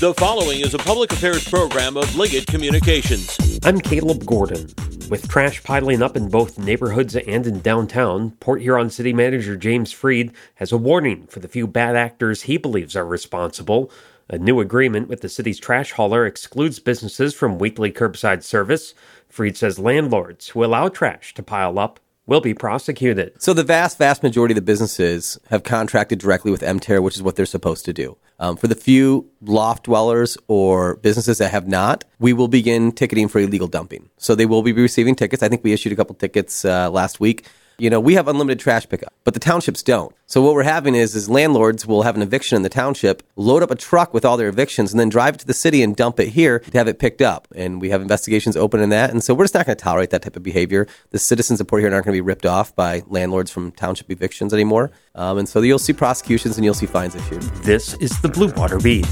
The following is a public affairs program of Liggett Communications. I'm Caleb Gordon. With trash piling up in both neighborhoods and in downtown, Port Huron City Manager James Freed has a warning for the few bad actors he believes are responsible. A new agreement with the city's trash hauler excludes businesses from weekly curbside service. Freed says landlords who allow trash to pile up will be prosecuted. So the vast, vast majority of the businesses have contracted directly with Emterra, which is what they're supposed to do. Um, for the few loft dwellers or businesses that have not, we will begin ticketing for illegal dumping. So they will be receiving tickets. I think we issued a couple tickets uh, last week you know, we have unlimited trash pickup, but the townships don't. So what we're having is, is landlords will have an eviction in the township, load up a truck with all their evictions, and then drive it to the city and dump it here to have it picked up. And we have investigations open in that. And so we're just not going to tolerate that type of behavior. The citizens of Port Huron aren't going to be ripped off by landlords from township evictions anymore. Um, and so you'll see prosecutions and you'll see fines issued. This is the Blue Water Beat.